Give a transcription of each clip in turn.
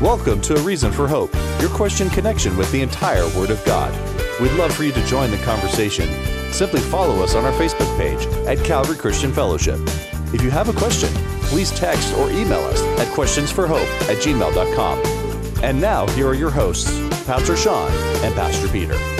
Welcome to A Reason for Hope, your question connection with the entire Word of God. We'd love for you to join the conversation. Simply follow us on our Facebook page at Calvary Christian Fellowship. If you have a question, please text or email us at questionsforhope at gmail.com. And now, here are your hosts, Pastor Sean and Pastor Peter.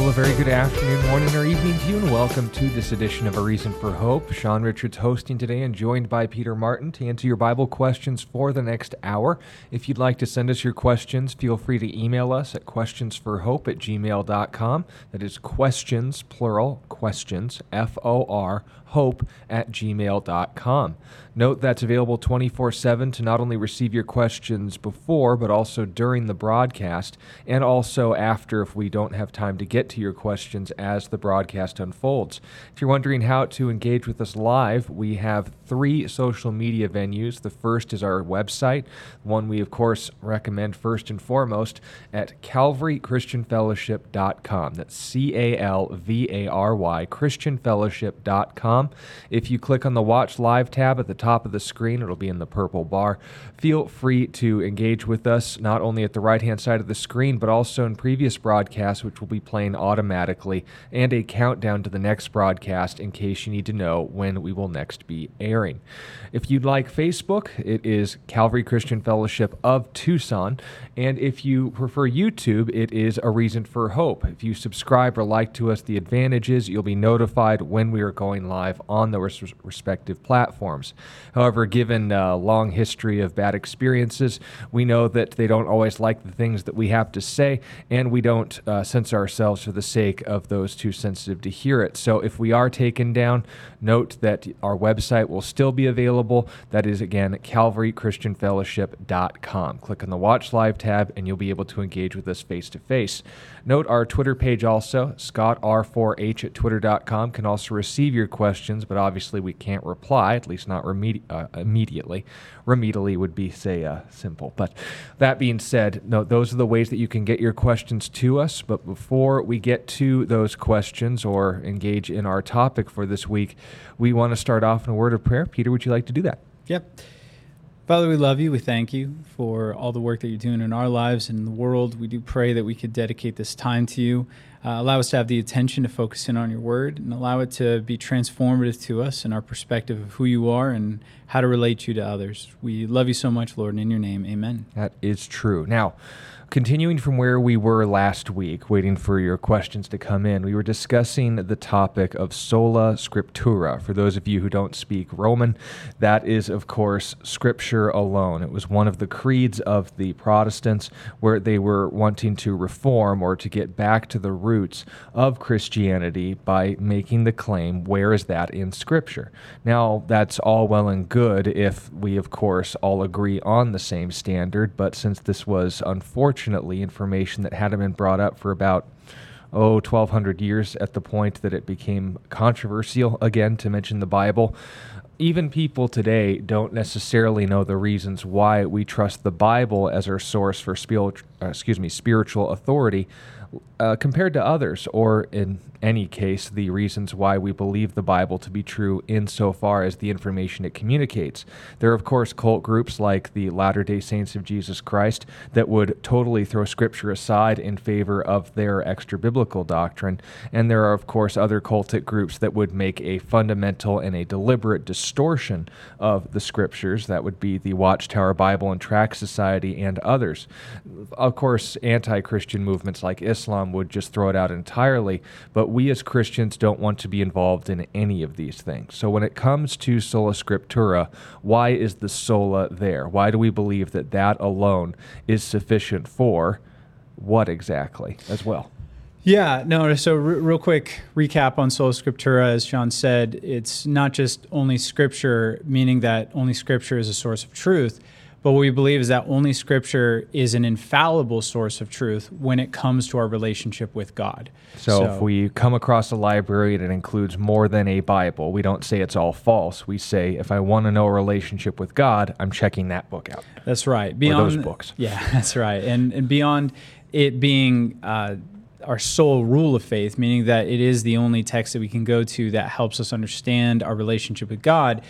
Well, a very good afternoon, morning, or evening to you, and welcome to this edition of A Reason for Hope. Sean Richards hosting today and joined by Peter Martin to answer your Bible questions for the next hour. If you'd like to send us your questions, feel free to email us at questionsforhope at gmail.com. That is questions, plural, questions, F O R, hope at gmail.com. Note that's available 24 7 to not only receive your questions before, but also during the broadcast, and also after if we don't have time to get to your questions as the broadcast unfolds. If you're wondering how to engage with us live, we have three social media venues. The first is our website, one we, of course, recommend first and foremost at calvarychristianfellowship.com. That's C A L V A R Y, christianfellowship.com. If you click on the Watch Live tab at the top of the screen, it'll be in the purple bar. Feel free to engage with us not only at the right hand side of the screen, but also in previous broadcasts, which will be playing automatically, and a countdown to the next broadcast in case you need to know when we will next be airing. If you'd like Facebook, it is Calvary Christian Fellowship of Tucson. And if you prefer YouTube, it is A Reason for Hope. If you subscribe or like to us, the advantage is you'll be notified when we are going live on those respective platforms. However, given a long history of bad experiences, we know that they don't always like the things that we have to say, and we don't uh, censor ourselves for the sake of those too sensitive to hear it. So if we are taken down, note that our website will still be available. That is, again, calvarychristianfellowship.com. Click on the Watch Live tab, and you'll be able to engage with us face to face. Note our Twitter page also, scottr4h at twitter.com, can also receive your questions, but obviously we can't reply, at least not remedi- uh, immediately. Remedially would be, say, uh, simple. But that being said, no, those are the ways that you can get your questions to us. But before we get to those questions or engage in our topic for this week, we want to start off in a word of prayer. Peter, would you like to do that? Yep. Father, we love you. We thank you for all the work that you're doing in our lives and in the world. We do pray that we could dedicate this time to you. Uh, allow us to have the attention to focus in on your word and allow it to be transformative to us in our perspective of who you are and how to relate you to others. We love you so much, Lord, and in your name, amen. That is true. Now, continuing from where we were last week, waiting for your questions to come in, we were discussing the topic of sola scriptura. For those of you who don't speak Roman, that is, of course, scripture alone. It was one of the creeds of the Protestants where they were wanting to reform or to get back to the roots of Christianity by making the claim, where is that in scripture? Now, that's all well and good if we, of course, all agree on the same standard, but since this was unfortunate, unfortunately, information that hadn't been brought up for about oh 1200 years at the point that it became controversial again to mention the bible. Even people today don't necessarily know the reasons why we trust the bible as our source for spiritual, uh, excuse me spiritual authority uh, compared to others, or in any case, the reasons why we believe the Bible to be true insofar as the information it communicates. There are, of course, cult groups like the Latter day Saints of Jesus Christ that would totally throw Scripture aside in favor of their extra biblical doctrine. And there are, of course, other cultic groups that would make a fundamental and a deliberate distortion of the Scriptures. That would be the Watchtower Bible and Tract Society and others. Of course, anti Christian movements like Islam would just throw it out entirely. But we as Christians don't want to be involved in any of these things. So when it comes to sola scriptura, why is the sola there? Why do we believe that that alone is sufficient for what exactly as well? Yeah, no, so r- real quick recap on Sola Scriptura. As Sean said, it's not just only scripture, meaning that only scripture is a source of truth, but what we believe is that only Scripture is an infallible source of truth when it comes to our relationship with God. So, so, if we come across a library that includes more than a Bible, we don't say it's all false. We say, if I want to know a relationship with God, I'm checking that book out. That's right. Beyond or those books. Yeah, that's right. And and beyond it being uh, our sole rule of faith, meaning that it is the only text that we can go to that helps us understand our relationship with God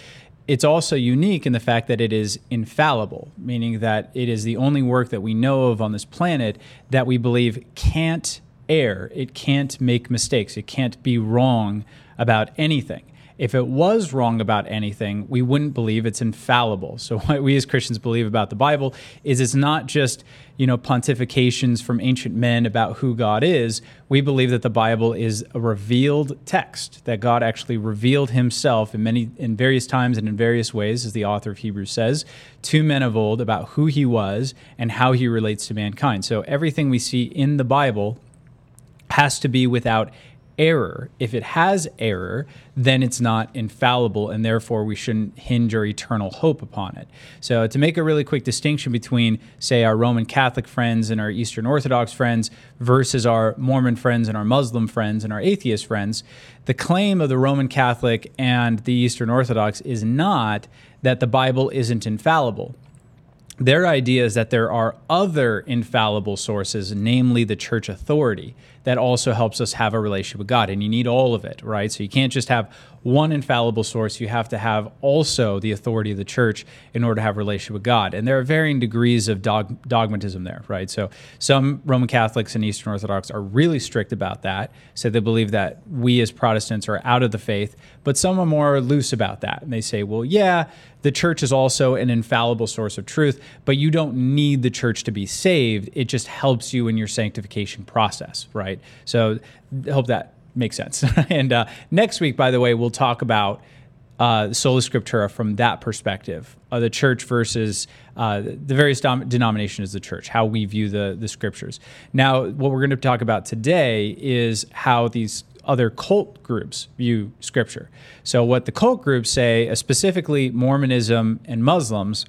it's also unique in the fact that it is infallible, meaning that it is the only work that we know of on this planet that we believe can't err, it can't make mistakes, it can't be wrong about anything if it was wrong about anything, we wouldn't believe it's infallible. So what we as Christians believe about the Bible is it's not just, you know, pontifications from ancient men about who God is. We believe that the Bible is a revealed text, that God actually revealed himself in many in various times and in various ways, as the author of Hebrews says, to men of old about who he was and how he relates to mankind. So everything we see in the Bible has to be without error. If it has error, then it's not infallible, and therefore we shouldn't hinge our eternal hope upon it. So, to make a really quick distinction between, say, our Roman Catholic friends and our Eastern Orthodox friends versus our Mormon friends and our Muslim friends and our atheist friends, the claim of the Roman Catholic and the Eastern Orthodox is not that the Bible isn't infallible their idea is that there are other infallible sources, namely the church authority, that also helps us have a relationship with God. And you need all of it, right? So you can't just have one infallible source. You have to have also the authority of the church in order to have a relationship with God. And there are varying degrees of dog, dogmatism there, right? So some Roman Catholics and Eastern Orthodox are really strict about that. So they believe that we as Protestants are out of the faith, but some are more loose about that. And they say, well, yeah, the church is also an infallible source of truth, but you don't need the church to be saved. It just helps you in your sanctification process, right? So I hope that makes sense. and uh, next week, by the way, we'll talk about uh, sola scriptura from that perspective, uh, the church versus uh, the various dom- denominations of the church, how we view the the scriptures. Now, what we're going to talk about today is how these other cult groups view scripture. So, what the cult groups say, uh, specifically Mormonism and Muslims,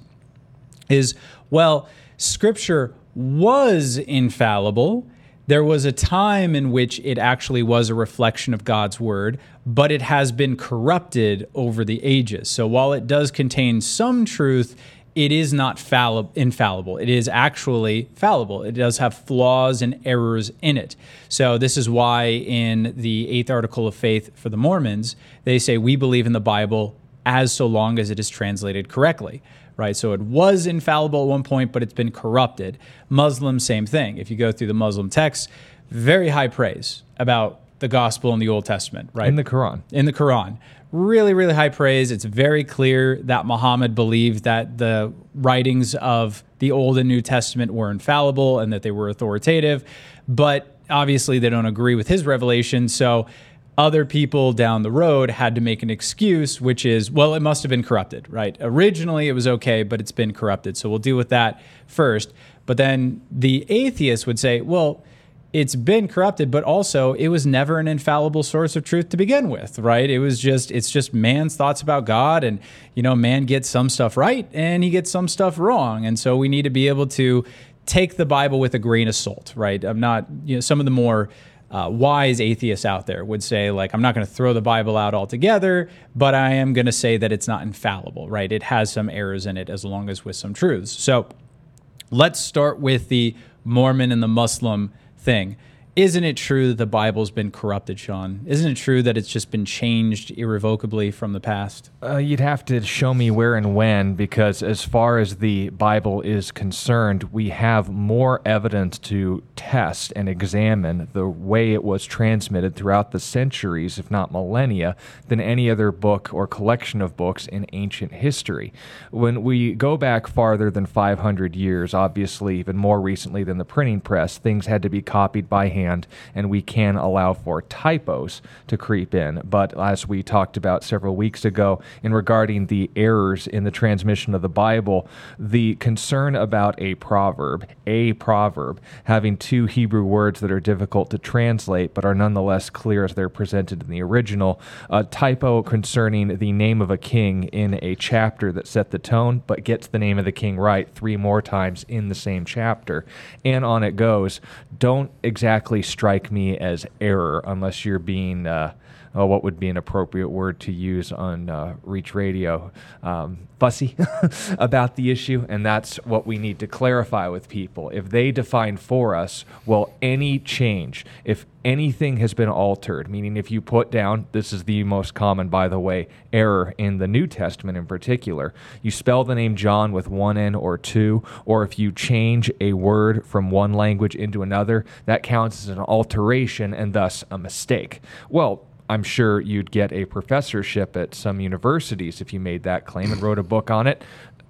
is well, scripture was infallible there was a time in which it actually was a reflection of God's word, but it has been corrupted over the ages. So while it does contain some truth, it is not falli- infallible. It is actually fallible. It does have flaws and errors in it. So, this is why in the eighth article of faith for the Mormons, they say, We believe in the Bible as so long as it is translated correctly right? So it was infallible at one point, but it's been corrupted. Muslim, same thing. If you go through the Muslim texts, very high praise about the gospel in the Old Testament, right? In the Quran. In the Quran. Really, really high praise. It's very clear that Muhammad believed that the writings of the Old and New Testament were infallible and that they were authoritative. But obviously, they don't agree with his revelation. So other people down the road had to make an excuse, which is, well, it must have been corrupted, right? Originally it was okay, but it's been corrupted. So we'll deal with that first. But then the atheist would say, well, it's been corrupted, but also it was never an infallible source of truth to begin with, right? It was just, it's just man's thoughts about God. And, you know, man gets some stuff right and he gets some stuff wrong. And so we need to be able to take the Bible with a grain of salt, right? I'm not, you know, some of the more, uh, wise atheists out there would say, like, I'm not going to throw the Bible out altogether, but I am going to say that it's not infallible, right? It has some errors in it as long as with some truths. So let's start with the Mormon and the Muslim thing. Isn't it true that the Bible's been corrupted, Sean? Isn't it true that it's just been changed irrevocably from the past? Uh, you'd have to show me where and when, because as far as the Bible is concerned, we have more evidence to test and examine the way it was transmitted throughout the centuries, if not millennia, than any other book or collection of books in ancient history. When we go back farther than 500 years, obviously, even more recently than the printing press, things had to be copied by hand hand, and we can allow for typos to creep in. But as we talked about several weeks ago, in regarding the errors in the transmission of the Bible, the concern about a proverb, a proverb, having two Hebrew words that are difficult to translate but are nonetheless clear as they're presented in the original, a typo concerning the name of a king in a chapter that set the tone but gets the name of the king right three more times in the same chapter, and on it goes. Don't exactly strike me as error unless you're being uh, oh, what would be an appropriate word to use on uh, Reach Radio, um, fussy about the issue. And that's what we need to clarify with people. If they define for us, well, any change, if anything has been altered, meaning if you put down, this is the most common, by the way, error in the New Testament in particular, you spell the name John with one N or two, or if you change a word from one language into another, that counts as an alteration and thus a mistake. Well, I'm sure you'd get a professorship at some universities if you made that claim and wrote a book on it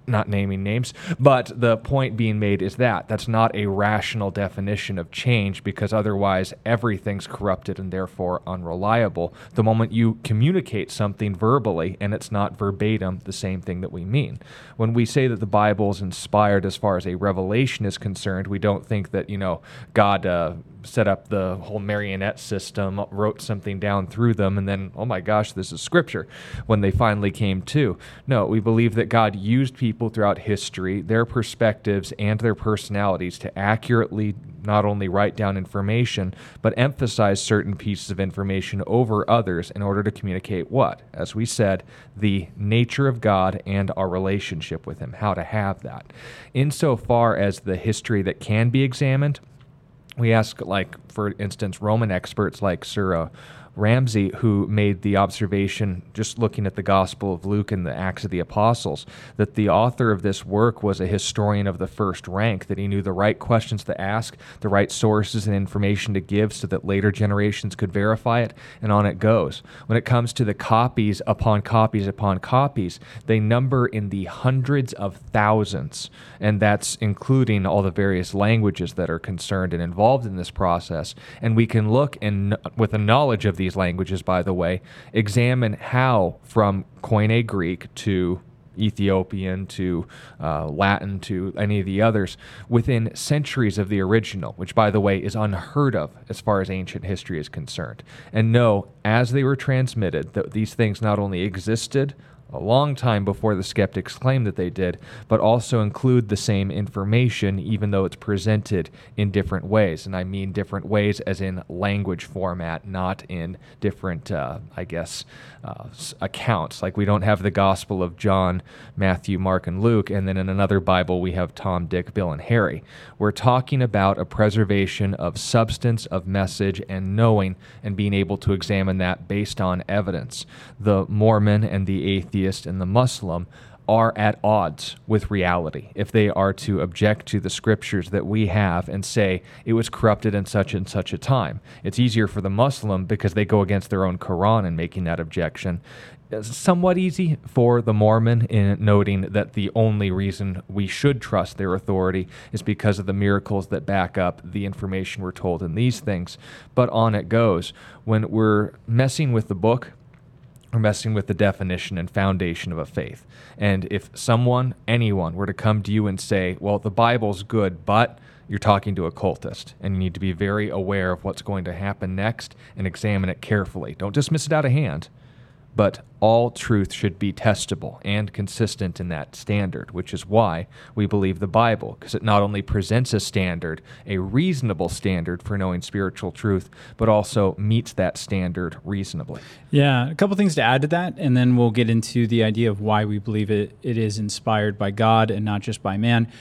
not naming names, but the point being made is that that's not a rational definition of change because otherwise everything's corrupted and therefore unreliable. The moment you communicate something verbally and it's not verbatim the same thing that we mean. When we say that the Bible is inspired as far as a revelation is concerned, we don't think that, you know, God uh, set up the whole marionette system, wrote something down through them, and then, oh my gosh, this is scripture when they finally came to. No, we believe that God used people throughout history, their perspectives, and their personalities to accurately not only write down information, but emphasize certain pieces of information over others in order to communicate what? As we said, the nature of God and our relationship with Him, how to have that. Insofar as the history that can be examined, we ask, like, for instance, Roman experts like Sir Ramsay, who made the observation, just looking at the Gospel of Luke and the Acts of the Apostles, that the author of this work was a historian of the first rank, that he knew the right questions to ask, the right sources and information to give so that later generations could verify it, and on it goes. When it comes to the copies upon copies upon copies, they number in the hundreds of thousands, and that's including all the various languages that are concerned and involved in this process. And we can look and, with a knowledge of the these languages, by the way, examine how from Koine Greek to Ethiopian to uh, Latin to any of the others within centuries of the original, which, by the way, is unheard of as far as ancient history is concerned. And know, as they were transmitted, that these things not only existed a long time before the skeptics claim that they did, but also include the same information, even though it's presented in different ways. And I mean different ways as in language format, not in different, uh, I guess, uh, accounts. Like we don't have the Gospel of John, Matthew, Mark, and Luke, and then in another Bible we have Tom, Dick, Bill, and Harry. We're talking about a preservation of substance, of message, and knowing, and being able to examine that based on evidence. The Mormon and the atheist and the Muslim are at odds with reality if they are to object to the scriptures that we have and say it was corrupted in such and such a time. It's easier for the Muslim because they go against their own Quran in making that objection. It's somewhat easy for the Mormon in noting that the only reason we should trust their authority is because of the miracles that back up the information we're told in these things. But on it goes. When we're messing with the book, we're messing with the definition and foundation of a faith. And if someone, anyone, were to come to you and say, well, the Bible's good, but you're talking to a cultist, and you need to be very aware of what's going to happen next and examine it carefully. Don't dismiss it out of hand but all truth should be testable and consistent in that standard, which is why we believe the Bible, because it not only presents a standard, a reasonable standard for knowing spiritual truth, but also meets that standard reasonably. Yeah, a couple things to add to that, and then we'll get into the idea of why we believe it, it is inspired by God and not just by man.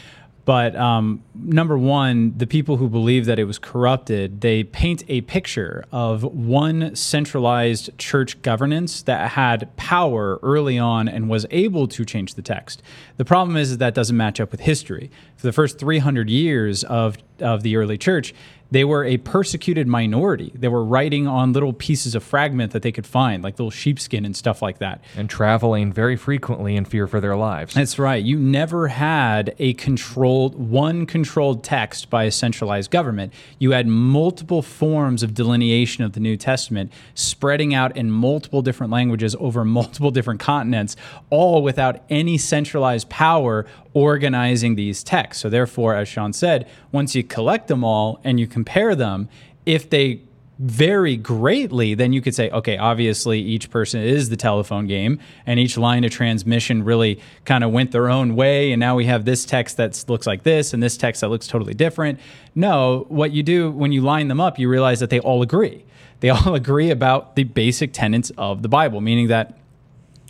But um, number one, the people who believe that it was corrupted, they paint a picture of one centralized church governance that had power early on and was able to change the text. The problem is that, that doesn't match up with history. For the first 300 years of, of the early church, they were a persecuted minority. They were writing on little pieces of fragment that they could find, like little sheepskin and stuff like that. And traveling very frequently in fear for their lives. That's right. You never had a controlled, one controlled text by a centralized government. You had multiple forms of delineation of the New Testament spreading out in multiple different languages over multiple different continents, all without any centralized power organizing these texts. So, therefore, as Sean said, once you collect them all and you compare them, if they vary greatly, then you could say, okay, obviously each person is the telephone game, and each line of transmission really kind of went their own way, and now we have this text that looks like this, and this text that looks totally different. No, what you do when you line them up, you realize that they all agree they all agree about the basic tenets of the Bible, meaning that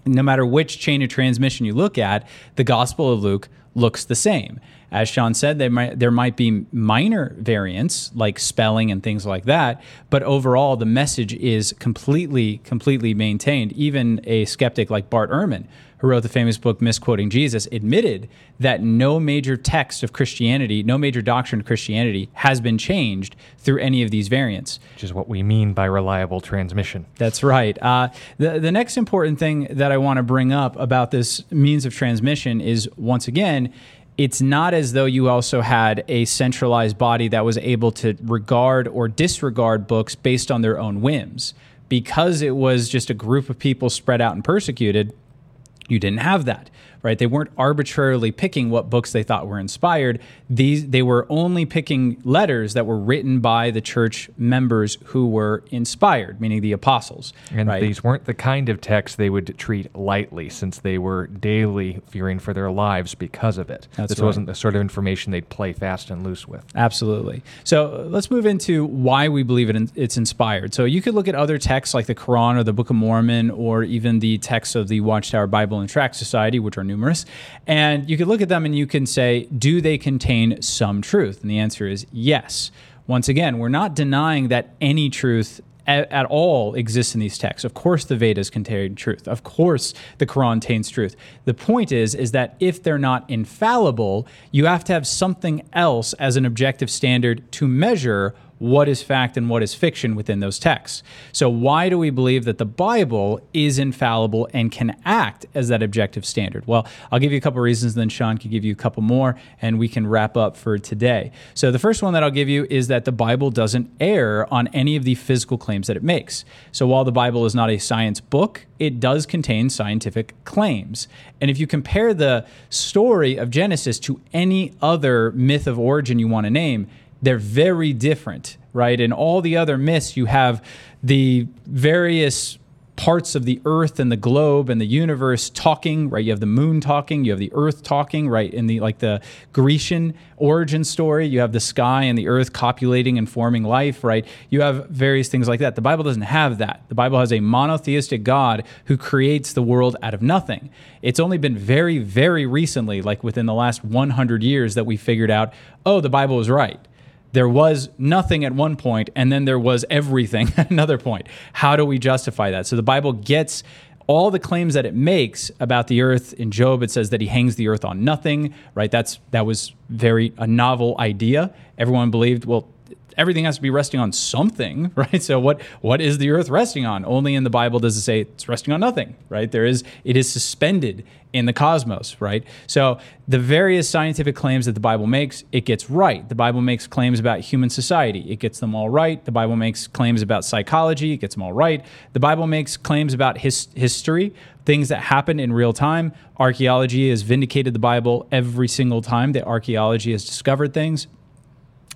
no matter which chain of transmission you look at, the Gospel of Luke looks the same. As Sean said, there might, there might be minor variants like spelling and things like that, but overall the message is completely, completely maintained. Even a skeptic like Bart Ehrman, who wrote the famous book Misquoting Jesus, admitted that no major text of Christianity, no major doctrine of Christianity has been changed through any of these variants. Which is what we mean by reliable transmission. That's right. Uh, the, the next important thing that I want to bring up about this means of transmission is once again, it's not as though you also had a centralized body that was able to regard or disregard books based on their own whims. Because it was just a group of people spread out and persecuted, you didn't have that right? They weren't arbitrarily picking what books they thought were inspired. These they were only picking letters that were written by the church members who were inspired, meaning the apostles. And right? these weren't the kind of texts they would treat lightly, since they were daily fearing for their lives because of it. That's this right. wasn't the sort of information they'd play fast and loose with. Absolutely. So uh, let's move into why we believe it it's inspired. So you could look at other texts like the Quran or the Book of Mormon or even the texts of the Watchtower Bible and Tract Society, which are numerous. And you could look at them and you can say, do they contain some truth? And the answer is yes. Once again, we're not denying that any truth at, at, all exists in these texts. Of course, the Vedas contain truth. Of course, the Quran contains truth. The point is, is that if they're not infallible, you have to have something else as an objective standard to measure what is fact and what is fiction within those texts. So, why do we believe that the Bible is infallible and can act as that objective standard? Well, I'll give you a couple reasons, then Sean can give you a couple more, and we can wrap up for today. So, the first one that I'll give you is that the Bible doesn't err on any of the physical claims that it makes. So, while the Bible is not a science book, it does contain scientific claims. And if you compare the story of Genesis to any other myth of origin you want to name, they're very different, right? In all the other myths, you have the various parts of the earth and the globe and the universe talking right? You have the moon talking you have the earth talking right? In the like the grecian origin story you have the sky and the earth copulating and forming life right? You have various things like that. The bible doesn't have that. The bible has a monotheistic god who creates the world out of nothing. It's only been very very recently like within the last 100 years that we figured out oh the bible is right there was nothing at one point and then there was everything at another point. How do we justify that? So the Bible gets all the claims that it makes about the earth in Job it says that he hangs the earth on nothing, right? That's that was very a novel idea. Everyone believed, well, everything has to be resting on something, right? So what what is the earth resting on? Only in the Bible does it say it's resting on nothing, right? There is it is suspended in the cosmos, right? So the various scientific claims that the Bible makes, it gets right. The Bible makes claims about human society, it gets them all right. The Bible makes claims about psychology, it gets them all right. The Bible makes claims about his, history, things that happen in real time. Archaeology has vindicated the Bible every single time that archaeology has discovered things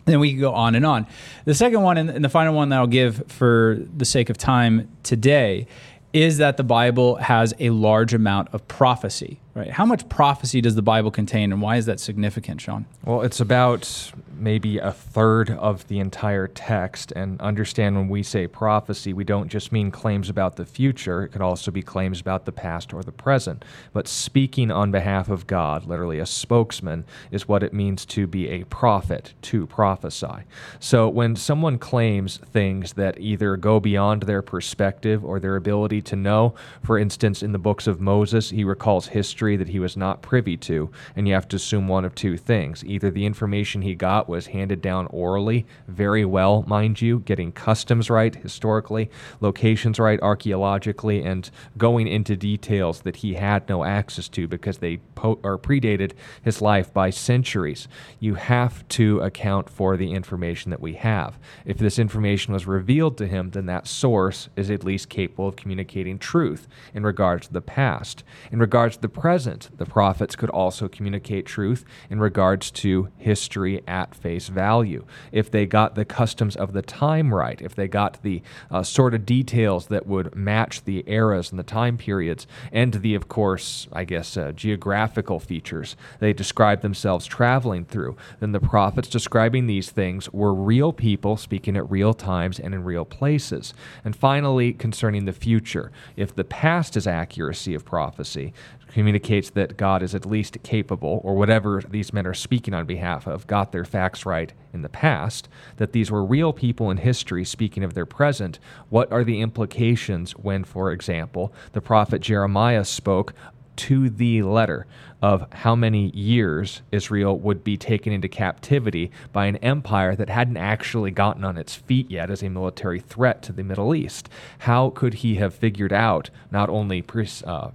then we can go on and on. The second one, and the final one that I'll give for the sake of time today, is that the Bible has a large amount of prophecy, right? How much prophecy does the Bible contain, and why is that significant, Sean? Well, it's about maybe a third of the entire text. And understand when we say prophecy, we don't just mean claims about the future, it could also be claims about the past or the present. But speaking on behalf of God, literally a spokesman, is what it means to be a prophet, to prophesy. So when someone claims things that either go beyond their perspective or their ability to know, for instance, in the books of Moses, he recalls history that he was not privy to, and you have to assume one of two things. Either the information he got was handed down orally, very well, mind you, getting customs right historically, locations right archaeologically, and going into details that he had no access to because they po- or predated his life by centuries. You have to account for the information that we have. If this information was revealed to him, then that source is at least capable of communicating truth in regards to the past. In regards to the present, present, the prophets could also communicate truth in regards to history at face value. If they got the customs of the time right, if they got the uh, sort of details that would match the eras and the time periods, and the, of course, I guess, uh, geographical features they described themselves traveling through, then the prophets describing these things were real people speaking at real times and in real places. And finally, concerning the future, if the past is accuracy of prophecy, communicates that God is at least capable, or whatever these men are speaking on behalf of, got their facts right in the past, that these were real people in history speaking of their present, what are the implications when, for example, the prophet Jeremiah spoke to the letter of how many years Israel would be taken into captivity by an empire that hadn't actually gotten on its feet yet as a military threat to the Middle East. How could he have figured out not only uh,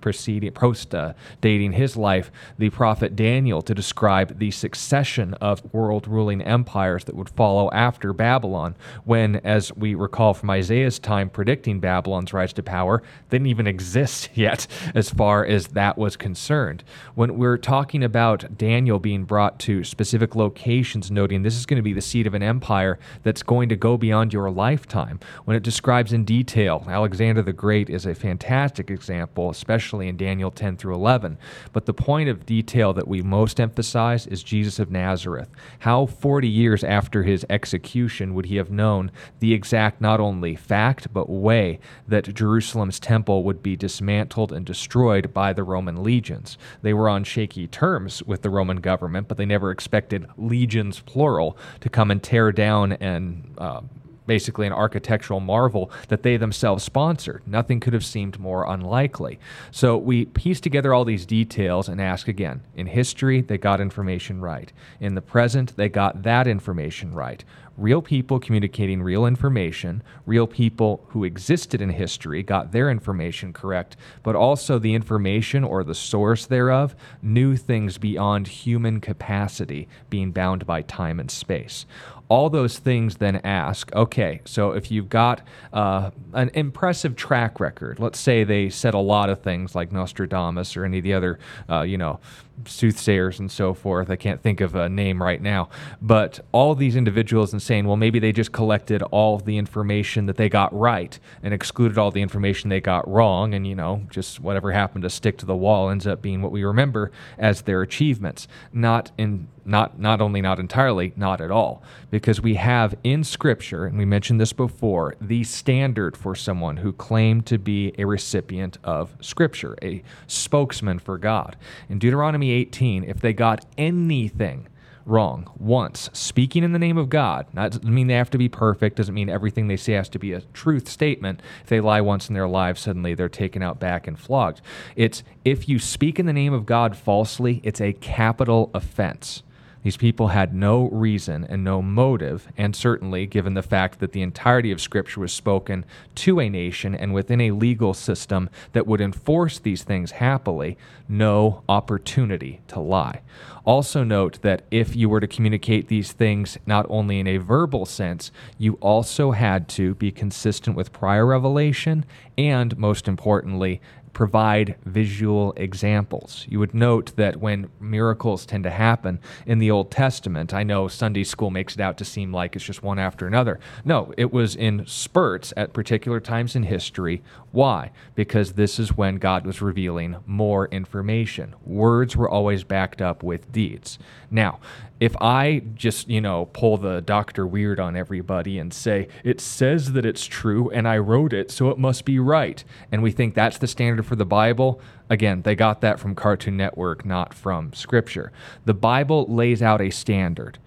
preceding, post dating his life, the prophet Daniel to describe the succession of world ruling empires that would follow after Babylon, when, as we recall from Isaiah's time predicting Babylon's rise to power, didn't even exist yet as far as that was concerned. When we're talking about Daniel being brought to specific locations, noting this is going to be the seat of an empire that's going to go beyond your lifetime, when it describes in detail, Alexander the Great is a fantastic example, especially in Daniel 10 through 11. But the point of detail that we most emphasize is Jesus of Nazareth. How 40 years after his execution would he have known the exact not only fact, but way that Jerusalem's temple would be dismantled and destroyed by the Roman legions? They were on shaky terms with the Roman government, but they never expected legions, plural, to come and tear down and uh, basically an architectural marvel that they themselves sponsored. Nothing could have seemed more unlikely. So we piece together all these details and ask again in history, they got information right. In the present, they got that information right. Real people communicating real information, real people who existed in history got their information correct, but also the information or the source thereof knew things beyond human capacity, being bound by time and space all those things then ask okay so if you've got uh, an impressive track record let's say they said a lot of things like nostradamus or any of the other uh, you know soothsayers and so forth. I can't think of a name right now, but all these individuals and saying, well, maybe they just collected all the information that they got right and excluded all the information they got wrong, and you know, just whatever happened to stick to the wall ends up being what we remember as their achievements. Not in not not only not entirely, not at all, because we have in Scripture, and we mentioned this before, the standard for someone who claimed to be a recipient of Scripture, a spokesman for God. In Deuteronomy 18, if they got anything wrong once, speaking in the name of God, that doesn't mean they have to be perfect, doesn't mean everything they say has to be a truth statement. If they lie once in their lives, suddenly they're taken out back and flogged. It's if you speak in the name of God falsely, it's a capital offense. These people had no reason and no motive, and certainly, given the fact that the entirety of Scripture was spoken to a nation and within a legal system that would enforce these things happily, no opportunity to lie. Also, note that if you were to communicate these things not only in a verbal sense, you also had to be consistent with prior revelation and, most importantly, provide visual examples. You would note that when miracles tend to happen in the Old Testament, I know Sunday school makes it out to seem like it's just one after another. No, it was in spurts at particular times in history. Why? Because this is when God was revealing more information. Words were always backed up with deeds. Now, if I just, you know, pull the Dr. Weird on everybody and say, it says that it's true and I wrote it, so it must be right, and we think that's the standard for the Bible, again, they got that from Cartoon Network, not from Scripture. The Bible lays out a standard.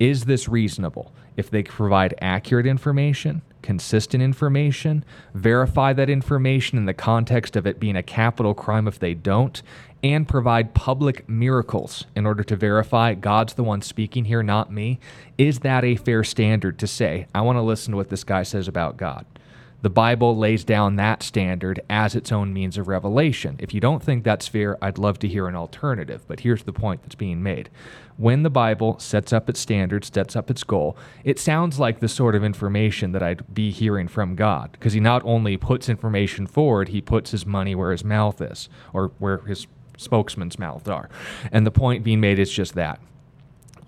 Is this reasonable? If they provide accurate information, consistent information, verify that information in the context of it being a capital crime if they don't, and provide public miracles in order to verify God's the one speaking here, not me, is that a fair standard to say, I want to listen to what this guy says about God? The Bible lays down that standard as its own means of revelation. If you don't think that's fair, I'd love to hear an alternative, but here's the point that's being made. When the Bible sets up its standard, sets up its goal, it sounds like the sort of information that I'd be hearing from God, because he not only puts information forward, he puts his money where his mouth is, or where his spokesman's mouths are. And the point being made is just that.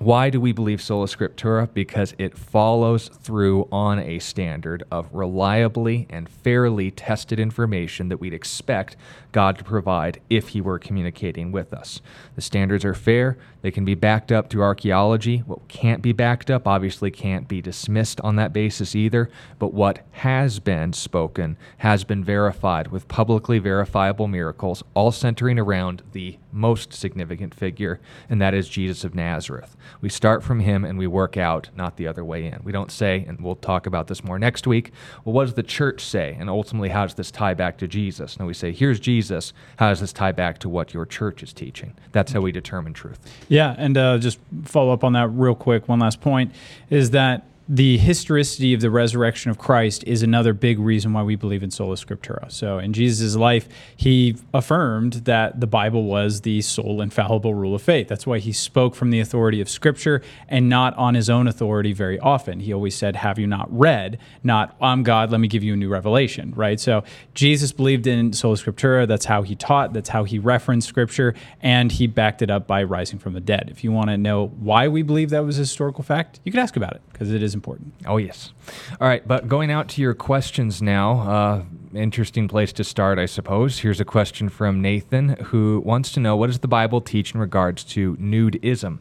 Why do we believe sola scriptura? Because it follows through on a standard of reliably and fairly tested information that we'd expect God to provide if He were communicating with us. The standards are fair, they can be backed up through archaeology. What can't be backed up obviously can't be dismissed on that basis either, but what has been spoken has been verified with publicly verifiable miracles, all centering around the most significant figure, and that is Jesus of Nazareth. We start from him and we work out, not the other way in. We don't say, and we'll talk about this more next week, well, what does the church say? And ultimately, how does this tie back to Jesus? No, we say, here's Jesus. How does this tie back to what your church is teaching? That's how we determine truth. Yeah, and uh, just follow up on that real quick. One last point is that the historicity of the resurrection of Christ is another big reason why we believe in sola scriptura. So, in Jesus' life, he affirmed that the Bible was the sole infallible rule of faith. That's why he spoke from the authority of Scripture and not on his own authority very often. He always said, Have you not read? Not, I'm God, let me give you a new revelation, right? So, Jesus believed in sola scriptura. That's how he taught, that's how he referenced Scripture, and he backed it up by rising from the dead. If you want to know why we believe that was a historical fact, you can ask about it because it is important. Oh, yes. All right, but going out to your questions now, uh, interesting place to start, I suppose. Here's a question from Nathan who wants to know what does the Bible teach in regards to nudism?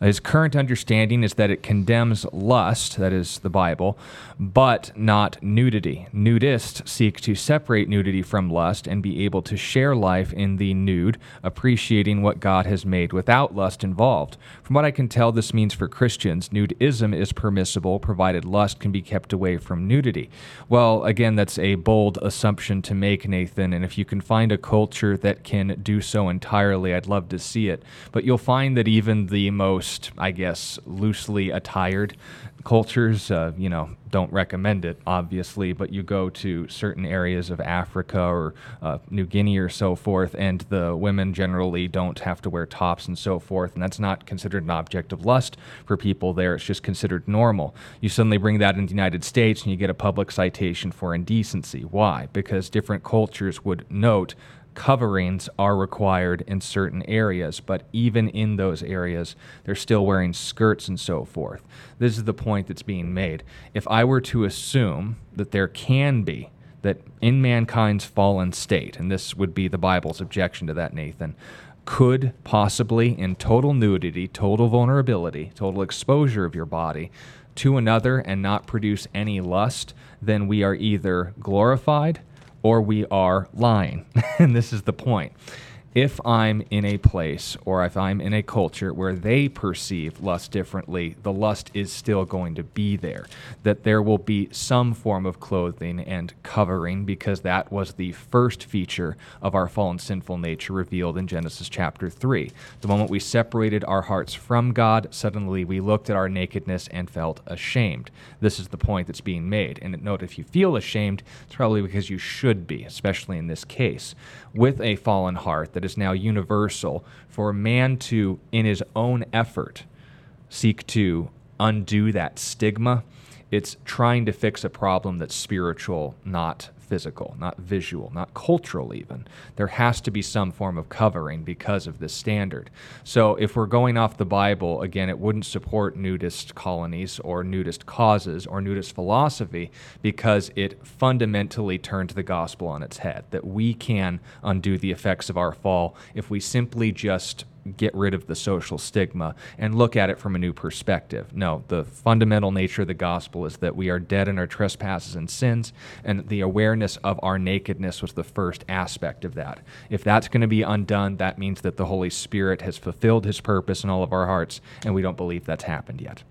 His current understanding is that it condemns lust, that is the Bible, but not nudity. Nudists seek to separate nudity from lust and be able to share life in the nude, appreciating what God has made without lust involved. From what I can tell, this means for Christians, nudism is permissible provided lust can be kept away from nudity. Well, again, that's a bold assumption to make, Nathan, and if you can find a culture that can do so entirely, I'd love to see it. But you'll find that even the most most, I guess, loosely attired cultures, uh, you know, don't recommend it, obviously, but you go to certain areas of Africa or uh, New Guinea or so forth, and the women generally don't have to wear tops and so forth, and that's not considered an object of lust for people there. It's just considered normal. You suddenly bring that in the United States and you get a public citation for indecency. Why? Because different cultures would note coverings are required in certain areas, but even in those areas, they're still wearing skirts and so forth. This is the point that's being made. If I were to assume that there can be, that in mankind's fallen state, and this would be the Bible's objection to that, Nathan, could possibly, in total nudity, total vulnerability, total exposure of your body to another and not produce any lust, then we are either glorified or we are lying. and this is the point if I'm in a place or if I'm in a culture where they perceive lust differently, the lust is still going to be there. That there will be some form of clothing and covering because that was the first feature of our fallen sinful nature revealed in Genesis chapter 3. The moment we separated our hearts from God, suddenly we looked at our nakedness and felt ashamed. This is the point that's being made. And note, if you feel ashamed, it's probably because you should be, especially in this case. With a fallen heart, that is now universal for man to, in his own effort, seek to undo that stigma. It's trying to fix a problem that's spiritual, not physical, not visual, not cultural even. There has to be some form of covering because of this standard. So if we're going off the Bible, again, it wouldn't support nudist colonies or nudist causes or nudist philosophy because it fundamentally turned the gospel on its head that we can undo the effects of our fall if we simply just get rid of the social stigma and look at it from a new perspective. No, the fundamental nature of the gospel is that we are dead in our trespasses and sins, and the awareness of our nakedness was the first aspect of that. If that's going to be undone, that means that the Holy Spirit has fulfilled his purpose in all of our hearts, and we don't believe that's happened yet.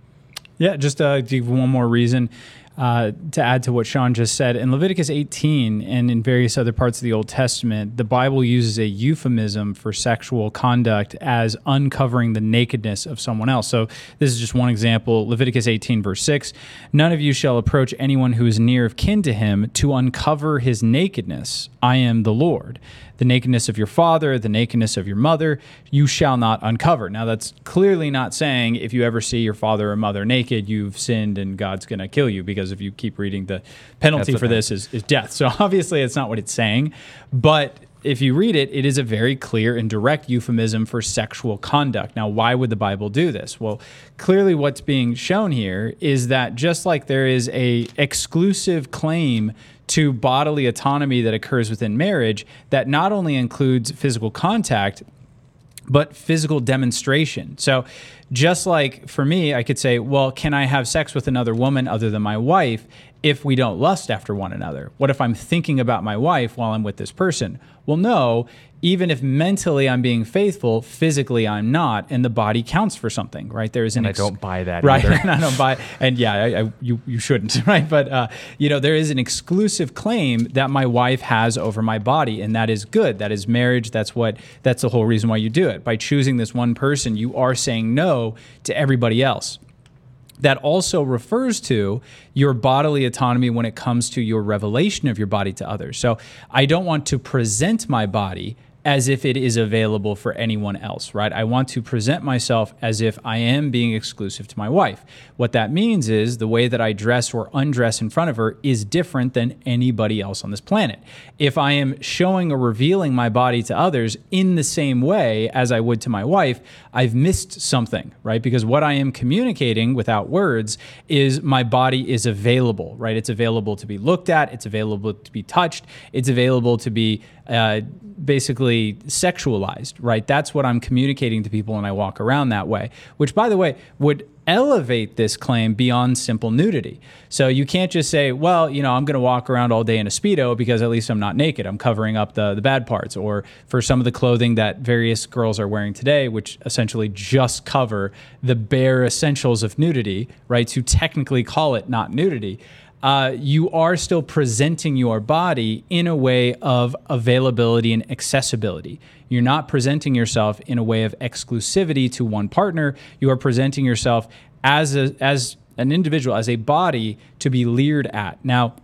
Yeah, just uh, give one more reason. Uh, to add to what Sean just said, in Leviticus 18 and in various other parts of the Old Testament, the Bible uses a euphemism for sexual conduct as uncovering the nakedness of someone else. So this is just one example. Leviticus 18, verse 6 None of you shall approach anyone who is near of kin to him to uncover his nakedness. I am the Lord the nakedness of your father, the nakedness of your mother, you shall not uncover. Now, that's clearly not saying if you ever see your father or mother naked, you've sinned and God's going to kill you, because if you keep reading, the penalty for this is, is death. So obviously, it's not what it's saying. But if you read it, it is a very clear and direct euphemism for sexual conduct. Now, why would the Bible do this? Well, clearly what's being shown here is that just like there is a exclusive claim to bodily autonomy that occurs within marriage that not only includes physical contact, but physical demonstration. So, just like for me, I could say, well, can I have sex with another woman other than my wife if we don't lust after one another? What if I'm thinking about my wife while I'm with this person? Well, no, even if mentally I'm being faithful, physically I'm not, and the body counts for something, right? There is an ex- I don't buy that, right? and I don't buy, and yeah, I, I, you you shouldn't, right? But uh, you know, there is an exclusive claim that my wife has over my body, and that is good. That is marriage. That's what. That's the whole reason why you do it. By choosing this one person, you are saying no to everybody else that also refers to your bodily autonomy when it comes to your revelation of your body to others. So I don't want to present my body as if it is available for anyone else, right? I want to present myself as if I am being exclusive to my wife. What that means is the way that I dress or undress in front of her is different than anybody else on this planet. If I am showing or revealing my body to others in the same way as I would to my wife, I've missed something, right? Because what I am communicating without words is my body is available, right? It's available to be looked at, it's available to be touched, it's available to be uh, basically sexualized, right? That's what I'm communicating to people when I walk around that way, which, by the way, would elevate this claim beyond simple nudity. So you can't just say, well, you know, I'm going to walk around all day in a Speedo because at least I'm not naked. I'm covering up the, the bad parts. Or for some of the clothing that various girls are wearing today, which essentially just cover the bare essentials of nudity, right? To technically call it not nudity uh, you are still presenting your body in a way of availability and accessibility. You're not presenting yourself in a way of exclusivity to one partner. You are presenting yourself as a, as an individual, as a body to be leered at. Now,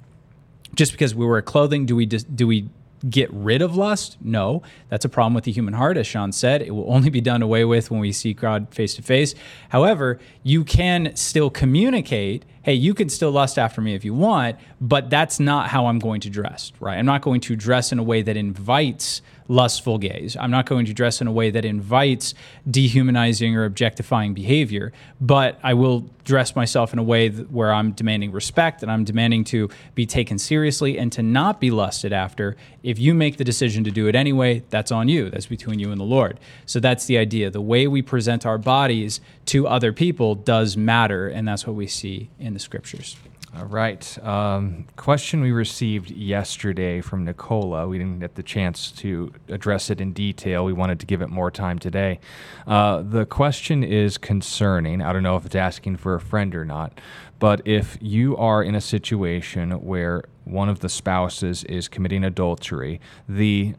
just because we wear clothing, do we do we get rid of lust? No, that's a problem with the human heart, as Sean said. It will only be done away with when we see God face to face. However, you can still communicate hey, you can still lust after me if you want, but that's not how I'm going to dress, right? I'm not going to dress in a way that invites lustful gaze. I'm not going to dress in a way that invites dehumanizing or objectifying behavior, but I will dress myself in a way where I'm demanding respect and I'm demanding to be taken seriously and to not be lusted after. If you make the decision to do it anyway, that's on you. That's between you and the Lord. So that's the idea. The way we present our bodies to other people does matter, and that's what we see in the scriptures. All right. Um, question we received yesterday from Nicola. We didn't get the chance to address it in detail. We wanted to give it more time today. Uh, the question is concerning. I don't know if it's asking for a friend or not, but if you are in a situation where one of the spouses is committing adultery, the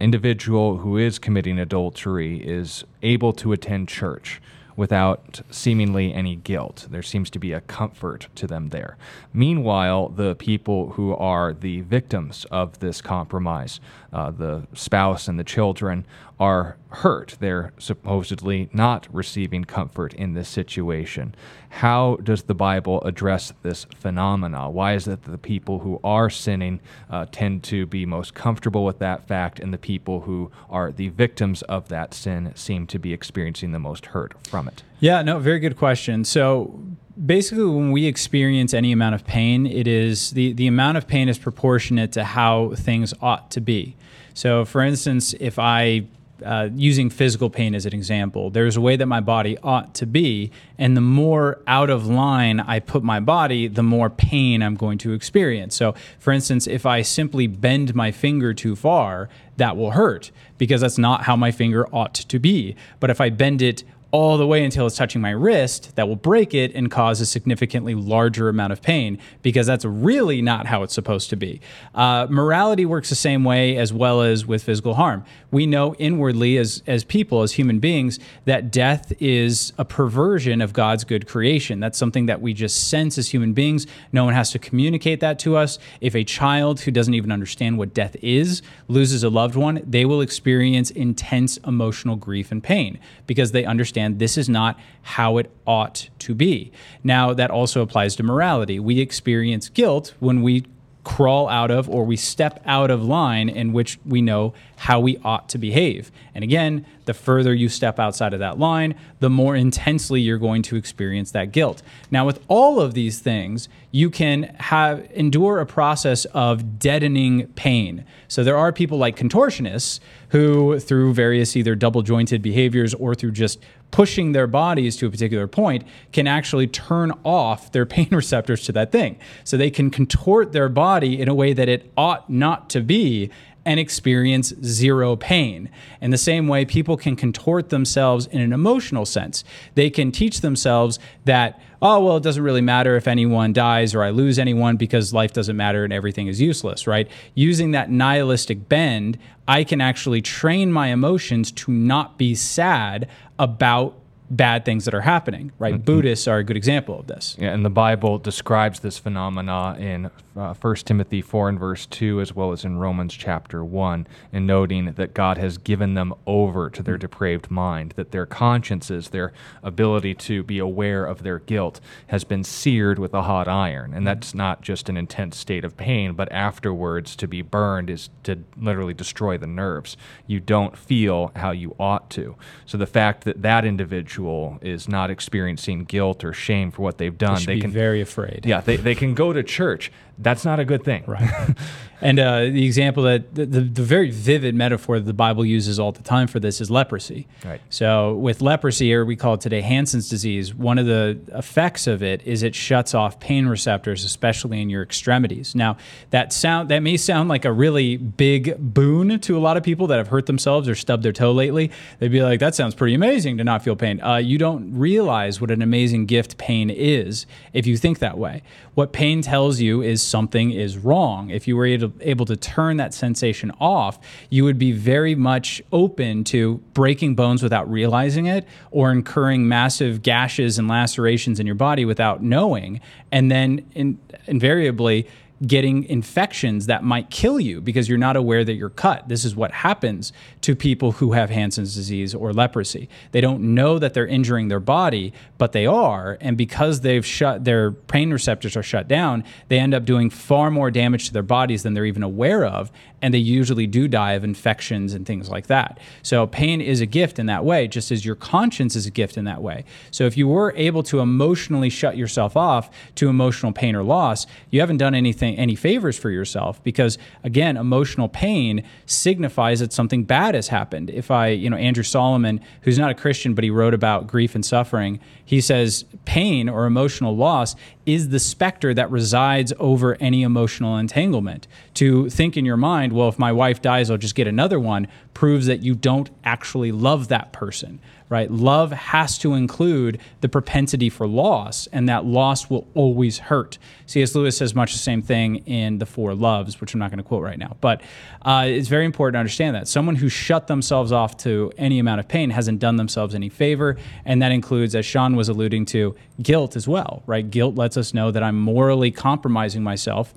individual who is committing adultery is able to attend church without seemingly any guilt. There seems to be a comfort to them there. Meanwhile, the people who are the victims of this compromise, uh, the spouse and the children, are hurt. They're supposedly not receiving comfort in this situation. How does the Bible address this phenomena? Why is it that the people who are sinning uh, tend to be most comfortable with that fact, and the people who are the victims of that sin seem to be experiencing the most hurt from it? Yeah, no, very good question. So basically when we experience any amount of pain it is the, the amount of pain is proportionate to how things ought to be so for instance if i uh, using physical pain as an example, there's a way that my body ought to be. And the more out of line I put my body, the more pain I'm going to experience. So, for instance, if I simply bend my finger too far, that will hurt because that's not how my finger ought to be. But if I bend it all the way until it's touching my wrist that will break it and cause a significantly larger amount of pain because that's really not how it's supposed to be. Uh, morality works the same way as well as with physical harm. We know inwardly as, as people, as human beings, that death is a perversion of God's good creation. That's something that we just sense as human beings. No one has to communicate that to us. If a child who doesn't even understand what death is loses a loved one, they will experience intense emotional grief and pain because they understand understand this is not how it ought to be. Now, that also applies to morality. We experience guilt when we crawl out of or we step out of line in which we know how we ought to behave. And again, the further you step outside of that line, the more intensely you're going to experience that guilt. Now, with all of these things, you can have endure a process of deadening pain. So there are people like contortionists who through various either double jointed behaviors or through just pushing their bodies to a particular point can actually turn off their pain receptors to that thing. So they can contort their body in a way that it ought not to be and experience zero pain. In the same way, people can contort themselves in an emotional sense. They can teach themselves that, oh, well, it doesn't really matter if anyone dies or I lose anyone because life doesn't matter and everything is useless, right? Using that nihilistic bend, I can actually train my emotions to not be sad about bad things that are happening, right? Mm-hmm. Buddhists are a good example of this. Yeah, and the Bible describes this phenomena in uh, 1 Timothy 4 and verse 2, as well as in Romans chapter 1, in noting that God has given them over to their depraved mind, that their consciences, their ability to be aware of their guilt, has been seared with a hot iron. And that's not just an intense state of pain, but afterwards to be burned is to literally destroy the nerves. You don't feel how you ought to. So the fact that that individual is not experiencing guilt or shame for what they've done, they, they can be very afraid. Yeah, they, they can go to church that's not a good thing. Right. and uh, the example that the, the, the, very vivid metaphor that the Bible uses all the time for this is leprosy. Right. So with leprosy, or we call it today Hansen's disease, one of the effects of it is it shuts off pain receptors, especially in your extremities. Now that sound that may sound like a really big boon to a lot of people that have hurt themselves or stubbed their toe lately. They'd be like, "That sounds pretty amazing to not feel pain." Uh, you don't realize what an amazing gift pain is if you think that way. What pain tells you is something is wrong. If you were able to turn that sensation off, you would be very much open to breaking bones without realizing it or incurring massive gashes and lacerations in your body without knowing. And then in, invariably, getting infections that might kill you because you're not aware that you're cut. This is what happens to people who have Hansen's disease or leprosy. They don't know that they're injuring their body, but they are. And because they've shut their pain receptors are shut down, they end up doing far more damage to their bodies than they're even aware of. And they usually do die of infections and things like that. So pain is a gift in that way, just as your conscience is a gift in that way. So if you were able to emotionally shut yourself off to emotional pain or loss, you haven't done anything any favors for yourself because again, emotional pain signifies that something bad has happened. If I, you know, Andrew Solomon, who's not a Christian but he wrote about grief and suffering, he says pain or emotional loss is the specter that resides over any emotional entanglement. To think in your mind, well, if my wife dies, I'll just get another one, proves that you don't actually love that person right? Love has to include the propensity for loss, and that loss will always hurt. C.S. Lewis says much the same thing in The Four Loves, which I'm not going to quote right now. But uh, it's very important to understand that. Someone who shut themselves off to any amount of pain hasn't done themselves any favor, and that includes, as Sean was alluding to, guilt as well, right? Guilt lets us know that I'm morally compromising myself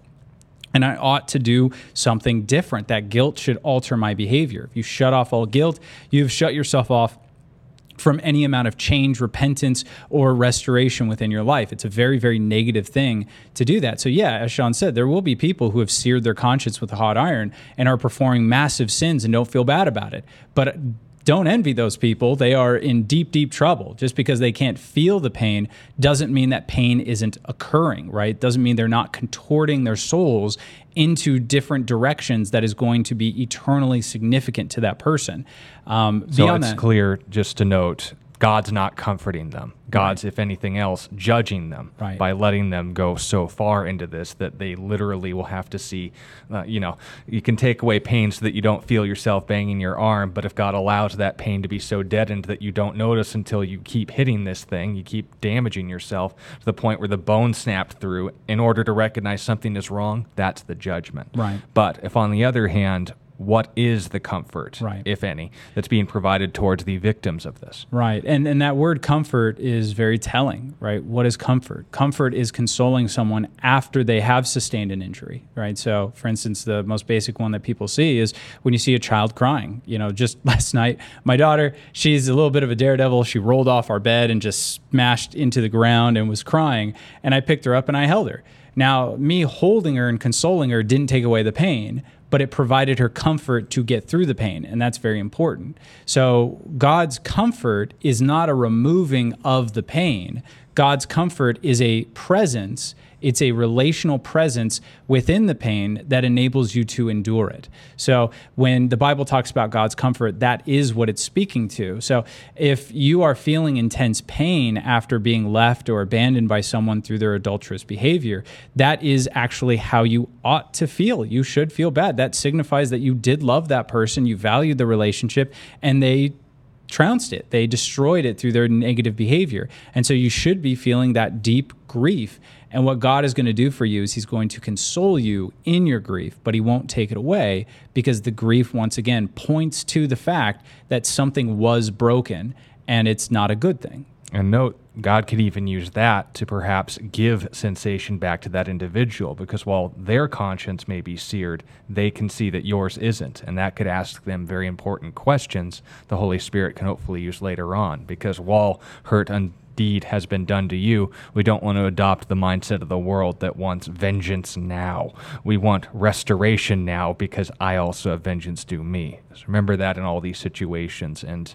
and I ought to do something different. That guilt should alter my behavior. If you shut off all guilt, you've shut yourself off from any amount of change, repentance, or restoration within your life. It's a very, very negative thing to do that. So, yeah, as Sean said, there will be people who have seared their conscience with a hot iron and are performing massive sins and don't feel bad about it. But don't envy those people. They are in deep, deep trouble. Just because they can't feel the pain doesn't mean that pain isn't occurring, right? Doesn't mean they're not contorting their souls into different directions that is going to be eternally significant to that person. Um, so it's that, clear, just to note, God's not comforting them. God's, right. if anything else, judging them right. by letting them go so far into this that they literally will have to see, uh, you know, you can take away pain so that you don't feel yourself banging your arm, but if God allows that pain to be so deadened that you don't notice until you keep hitting this thing, you keep damaging yourself to the point where the bone snapped through in order to recognize something is wrong, that's the judgment. Right. But if on the other hand, what is the comfort, right. if any, that's being provided towards the victims of this. Right. And and that word comfort is very telling, right? What is comfort? Comfort is consoling someone after they have sustained an injury, right? So, for instance, the most basic one that people see is when you see a child crying. You know, just last night, my daughter, she's a little bit of a daredevil. She rolled off our bed and just smashed into the ground and was crying, and I picked her up and I held her. Now, me holding her and consoling her didn't take away the pain but it provided her comfort to get through the pain, and that's very important. So, God's comfort is not a removing of the pain. God's comfort is a presence it's a relational presence within the pain that enables you to endure it. So when the Bible talks about God's comfort, that is what it's speaking to. So if you are feeling intense pain after being left or abandoned by someone through their adulterous behavior, that is actually how you ought to feel. You should feel bad. That signifies that you did love that person, you valued the relationship, and they trounced it. They destroyed it through their negative behavior. And so you should be feeling that deep grief. And what God is going to do for you is He's going to console you in your grief, but He won't take it away because the grief, once again, points to the fact that something was broken and it's not a good thing. And note, God could even use that to perhaps give sensation back to that individual because while their conscience may be seared, they can see that yours isn't. And that could ask them very important questions the Holy Spirit can hopefully use later on. Because while hurt indeed has been done to you, we don't want to adopt the mindset of the world that wants vengeance now. We want restoration now because I also have vengeance due me. So remember that in all these situations. And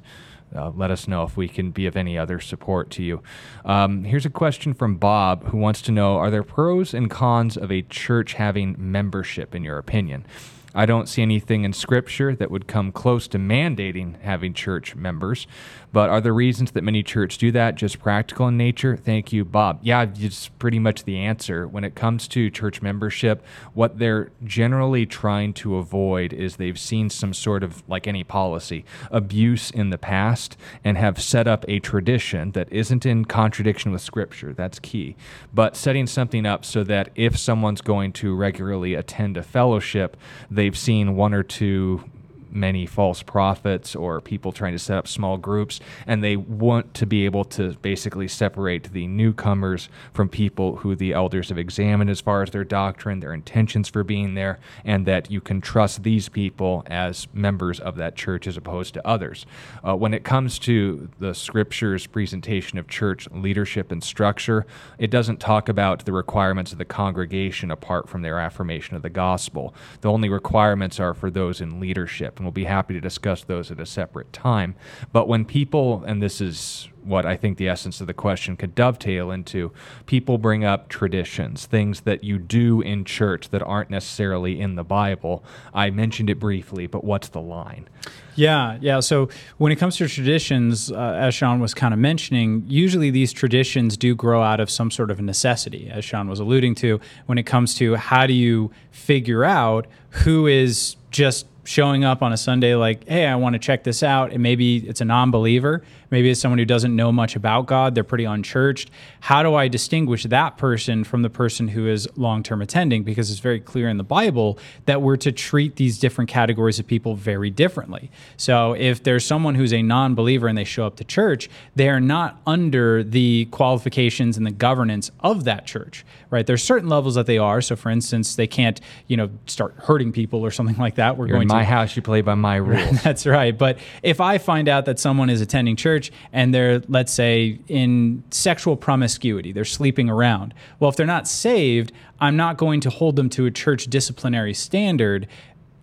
uh, let us know if we can be of any other support to you. Um, here's a question from Bob who wants to know Are there pros and cons of a church having membership, in your opinion? I don't see anything in Scripture that would come close to mandating having church members. But are the reasons that many churches do that just practical in nature? Thank you, Bob. Yeah, it's pretty much the answer. When it comes to church membership, what they're generally trying to avoid is they've seen some sort of, like any policy, abuse in the past and have set up a tradition that isn't in contradiction with Scripture. That's key. But setting something up so that if someone's going to regularly attend a fellowship, they've seen one or two many false prophets or people trying to set up small groups, and they want to be able to basically separate the newcomers from people who the elders have examined as far as their doctrine, their intentions for being there, and that you can trust these people as members of that church as opposed to others. Uh, when it comes to the scripture's presentation of church leadership and structure, it doesn't talk about the requirements of the congregation apart from their affirmation of the gospel. The only requirements are for those in leadership and we'll be happy to discuss those at a separate time. But when people, and this is what I think the essence of the question could dovetail into, people bring up traditions, things that you do in church that aren't necessarily in the Bible. I mentioned it briefly, but what's the line? Yeah, yeah. So when it comes to traditions, uh, as Sean was kind of mentioning, usually these traditions do grow out of some sort of necessity, as Sean was alluding to, when it comes to how do you figure out who is just showing up on a Sunday like, hey, I want to check this out. And maybe it's a non believer. Maybe it's someone who doesn't know much about God. They're pretty unchurched. How do I distinguish that person from the person who is long term attending? Because it's very clear in the Bible that we're to treat these different categories of people very differently. So if there's someone who's a non believer and they show up to church, they are not under the qualifications and the governance of that church, right? There's certain levels that they are. So for instance, they can't, you know, start hurting people or something like that. We're You're going in my to, house, you play by my rules. That's right. But if I find out that someone is attending church and they're, let's say, in sexual promiscuity, they're sleeping around. Well, if they're not saved, I'm not going to hold them to a church disciplinary standard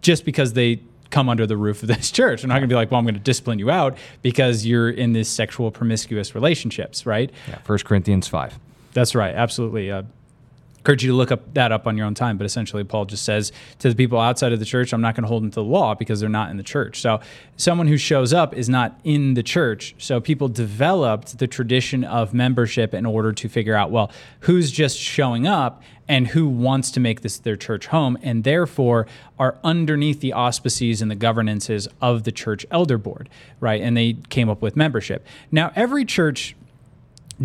just because they come under the roof of this church. I'm not going to be like, well, I'm going to discipline you out because you're in this sexual promiscuous relationships, right? Yeah, 1 Corinthians 5. That's right. Absolutely. Uh, encourage you to look up that up on your own time. But essentially, Paul just says to the people outside of the church, I'm not going to hold them to the law because they're not in the church. So someone who shows up is not in the church. So people developed the tradition of membership in order to figure out, well, who's just showing up and who wants to make this their church home, and therefore are underneath the auspices and the governances of the church elder board, right? And they came up with membership. Now, every church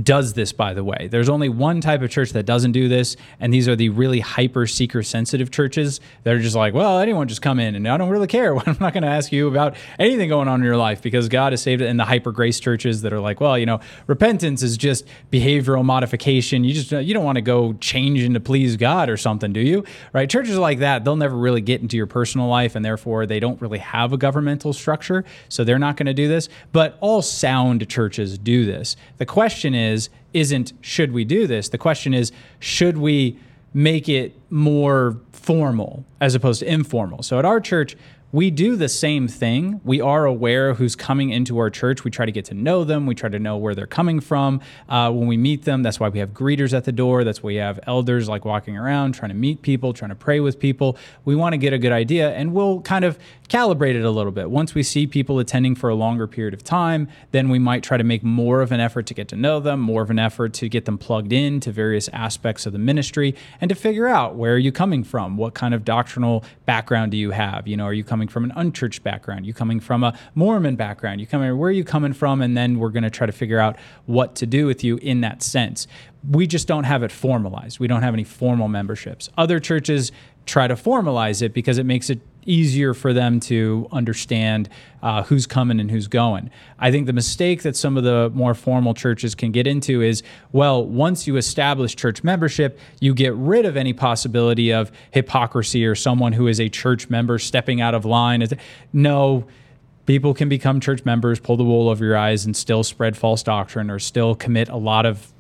does this, by the way. There's only one type of church that doesn't do this, and these are the really hyper seeker sensitive churches that are just like, well, anyone just come in and I don't really care. I'm not going to ask you about anything going on in your life because God has saved it. And the hyper grace churches that are like, well, you know, repentance is just behavioral modification. You just, you don't want to go changing to please God or something, do you? Right? Churches like that, they'll never really get into your personal life and therefore they don't really have a governmental structure. So they're not going to do this. But all sound churches do this. The question is, is isn't should we do this? The question is should we make it more formal as opposed to informal? So at our church, we do the same thing. We are aware of who's coming into our church. We try to get to know them. We try to know where they're coming from uh, when we meet them. That's why we have greeters at the door. That's why we have elders like walking around, trying to meet people, trying to pray with people. We want to get a good idea, and we'll kind of calibrate it a little bit. Once we see people attending for a longer period of time, then we might try to make more of an effort to get to know them, more of an effort to get them plugged in to various aspects of the ministry, and to figure out where are you coming from? What kind of doctrinal background do you have? You know, are you coming from an unchurched background? You coming from a Mormon background? You coming where are you coming from? And then we're going to try to figure out what to do with you in that sense. We just don't have it formalized. We don't have any formal memberships. Other churches try to formalize it because it makes it easier for them to understand uh, who's coming and who's going. I think the mistake that some of the more formal churches can get into is well, once you establish church membership, you get rid of any possibility of hypocrisy or someone who is a church member stepping out of line. No. People can become church members, pull the wool over your eyes, and still spread false doctrine or still commit a lot of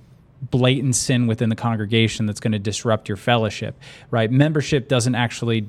blatant sin within the congregation that's going to disrupt your fellowship, right? Membership doesn't actually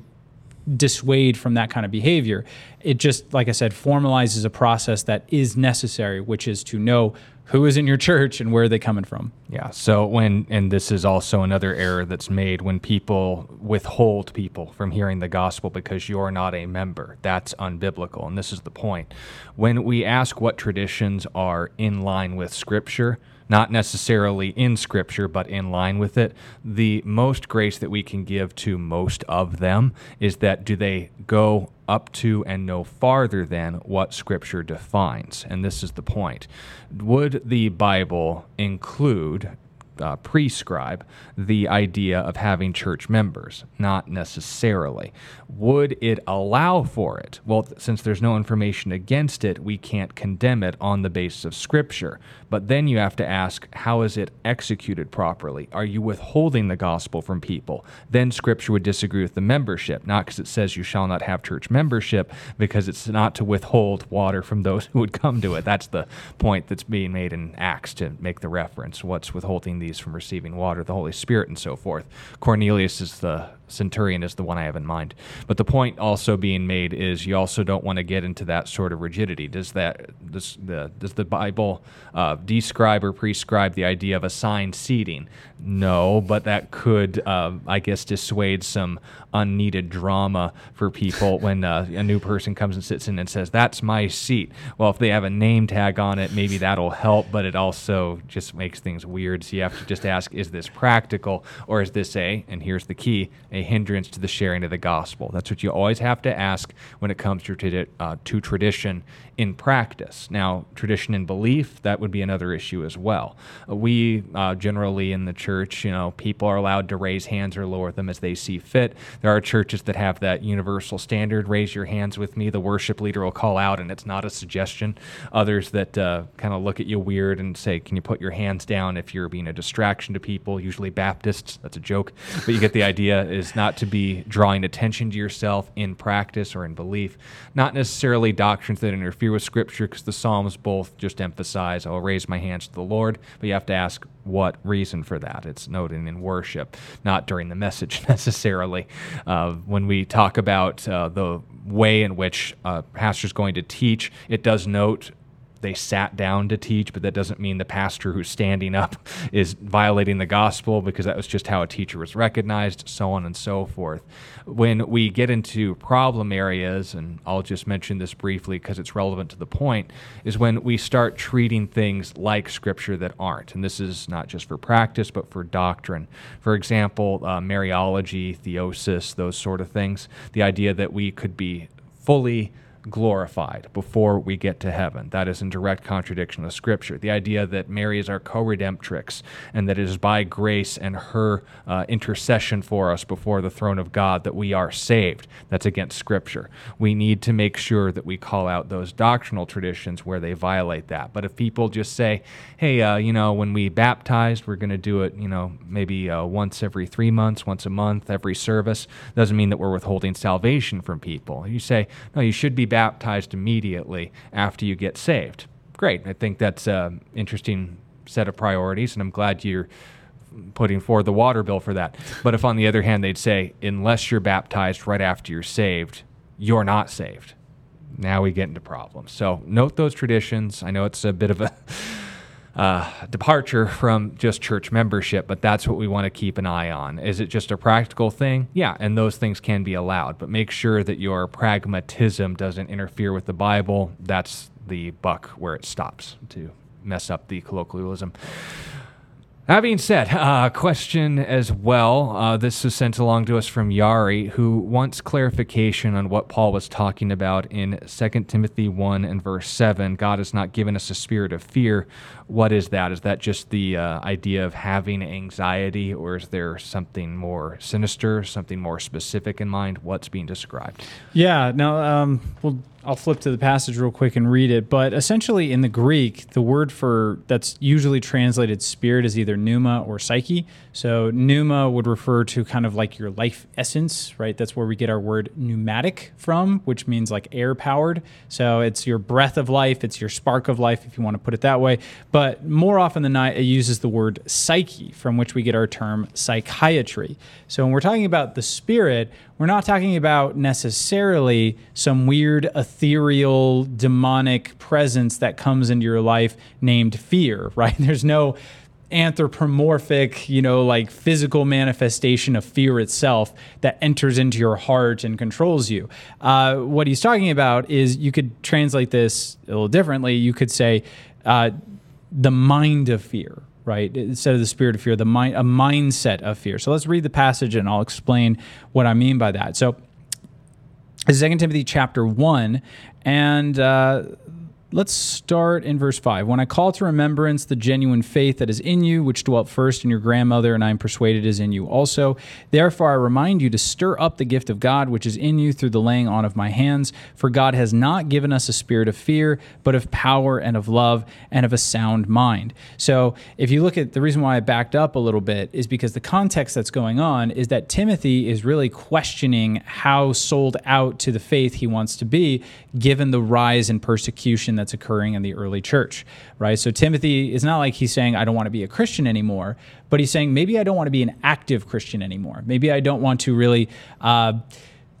dissuade from that kind of behavior. It just, like I said, formalizes a process that is necessary, which is to know who is in your church and where are they coming from. Yeah. So when and this is also another error that's made when people withhold people from hearing the gospel because you're not a member. That's unbiblical. And this is the point. When we ask what traditions are in line with scripture, not necessarily in Scripture, but in line with it. The most grace that we can give to most of them is that do they go up to and no farther than what Scripture defines? And this is the point. Would the Bible include uh, prescribe the idea of having church members? Not necessarily. Would it allow for it? Well, since there's no information against it, we can't condemn it on the basis of Scripture. But then you have to ask, how is it executed properly? Are you withholding the gospel from people? Then Scripture would disagree with the membership, not because it says you shall not have church membership, because it's not to withhold water from those who would come to it. That's the point that's being made in Acts to make the reference. What's withholding these from receiving water? The Holy Spirit and so forth. Cornelius is the centurion is the one I have in mind. But the point also being made is you also don't want to get into that sort of rigidity. Does that does the does the Bible uh, describe or prescribe the idea of assigned seating? No, but that could, uh, I guess, dissuade some unneeded drama for people when uh, a new person comes and sits in and says, "That's my seat." Well, if they have a name tag on it, maybe that'll help, but it also just makes things weird. So you have to just ask, is this practical or is this a? And here's the key: a hindrance to the sharing of the gospel. That's what you always have to ask when it comes to, uh, to tradition in practice. Now, tradition in belief, that would be another issue as well. Uh, we uh, generally in the church, you know, people are allowed to raise hands or lower them as they see fit. There are churches that have that universal standard raise your hands with me. The worship leader will call out, and it's not a suggestion. Others that uh, kind of look at you weird and say, Can you put your hands down if you're being a distraction to people? Usually Baptists, that's a joke, but you get the idea, is not to be drawing attention to yourself in practice or in belief, not necessarily doctrines that interfere with Scripture because the Psalms both just emphasize, I'll raise my hands to the Lord, but you have to ask what reason for that. It's noted in worship, not during the message necessarily. Uh, when we talk about uh, the way in which a pastor is going to teach, it does note they sat down to teach, but that doesn't mean the pastor who's standing up is violating the gospel because that was just how a teacher was recognized, so on and so forth. When we get into problem areas, and I'll just mention this briefly because it's relevant to the point, is when we start treating things like scripture that aren't. And this is not just for practice, but for doctrine. For example, uh, Mariology, theosis, those sort of things. The idea that we could be fully glorified before we get to heaven. That is in direct contradiction of Scripture. The idea that Mary is our co redemptrix and that it is by grace and her uh, intercession for us before the throne of God that we are saved. That's against Scripture. We need to make sure that we call out those doctrinal traditions where they violate that. But if people just say, hey, uh, you know, when we baptized, we're going to do it, you know, maybe uh, once every three months, once a month, every service, doesn't mean that we're withholding salvation from people. You say, no, you should be baptized immediately after you get saved. Great. I think that's an interesting set of priorities, and I'm glad you're putting forward the water bill for that. But if, on the other hand, they'd say, unless you're baptized right after you're saved, you're not saved. Now we get into problems. So note those traditions. I know it's a bit of a uh, departure from just church membership, but that's what we want to keep an eye on. Is it just a practical thing? Yeah, and those things can be allowed, but make sure that your pragmatism doesn't interfere with the Bible. That's the buck where it stops to mess up the colloquialism. That being said, a uh, question as well. Uh, this is sent along to us from Yari, who wants clarification on what Paul was talking about in 2 Timothy 1 and verse 7. God has not given us a spirit of fear. What is that? Is that just the uh, idea of having anxiety, or is there something more sinister, something more specific in mind? What's being described? Yeah, now, um, well, I'll flip to the passage real quick and read it. But essentially, in the Greek, the word for that's usually translated spirit is either pneuma or psyche. So pneuma would refer to kind of like your life essence, right? That's where we get our word pneumatic from, which means like air powered. So it's your breath of life, it's your spark of life, if you want to put it that way. But more often than not, it uses the word psyche, from which we get our term psychiatry. So when we're talking about the spirit, we're not talking about necessarily some weird ethereal demonic presence that comes into your life named fear, right? There's no anthropomorphic, you know, like physical manifestation of fear itself that enters into your heart and controls you. Uh, what he's talking about is you could translate this a little differently. You could say uh, the mind of fear, right? Instead of the spirit of fear, the mind, a mindset of fear. So let's read the passage and I'll explain what I mean by that. So, 2 Timothy chapter 1, and uh, Let's start in verse 5. When I call to remembrance the genuine faith that is in you, which dwelt first in your grandmother, and I am persuaded is in you also. Therefore, I remind you to stir up the gift of God which is in you through the laying on of my hands. For God has not given us a spirit of fear, but of power and of love and of a sound mind. So, if you look at the reason why I backed up a little bit is because the context that's going on is that Timothy is really questioning how sold out to the faith he wants to be, given the rise in persecution that's occurring in the early church, right? So Timothy is not like he's saying, I don't want to be a Christian anymore, but he's saying, maybe I don't want to be an active Christian anymore. Maybe I don't want to really. Uh,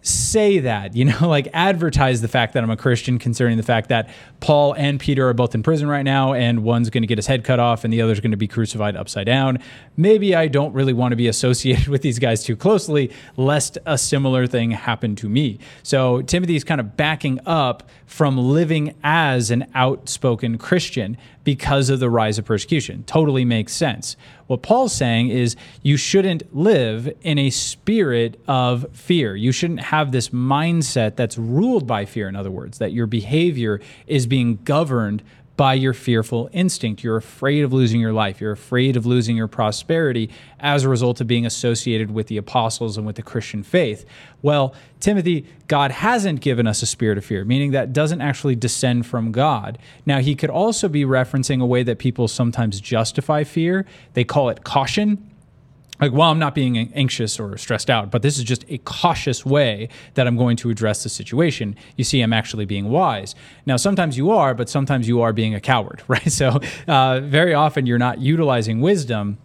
say that, you know, like advertise the fact that I'm a Christian, concerning the fact that Paul and Peter are both in prison right now, and one's going to get his head cut off and the other's going to be crucified upside down. Maybe I don't really want to be associated with these guys too closely, lest a similar thing happen to me. So Timothy's kind of backing up from living as an outspoken Christian because of the rise of persecution. Totally makes sense. What Paul's saying is you shouldn't live in a spirit of fear. You shouldn't have this mindset that's ruled by fear, in other words, that your behavior is being governed by your fearful instinct. You're afraid of losing your life. You're afraid of losing your prosperity as a result of being associated with the apostles and with the Christian faith. Well, Timothy, God hasn't given us a spirit of fear, meaning that doesn't actually descend from God. Now, he could also be referencing a way that people sometimes justify fear. They call it caution like well i'm not being anxious or stressed out but this is just a cautious way that i'm going to address the situation you see i'm actually being wise now sometimes you are but sometimes you are being a coward right so uh, very often you're not utilizing wisdom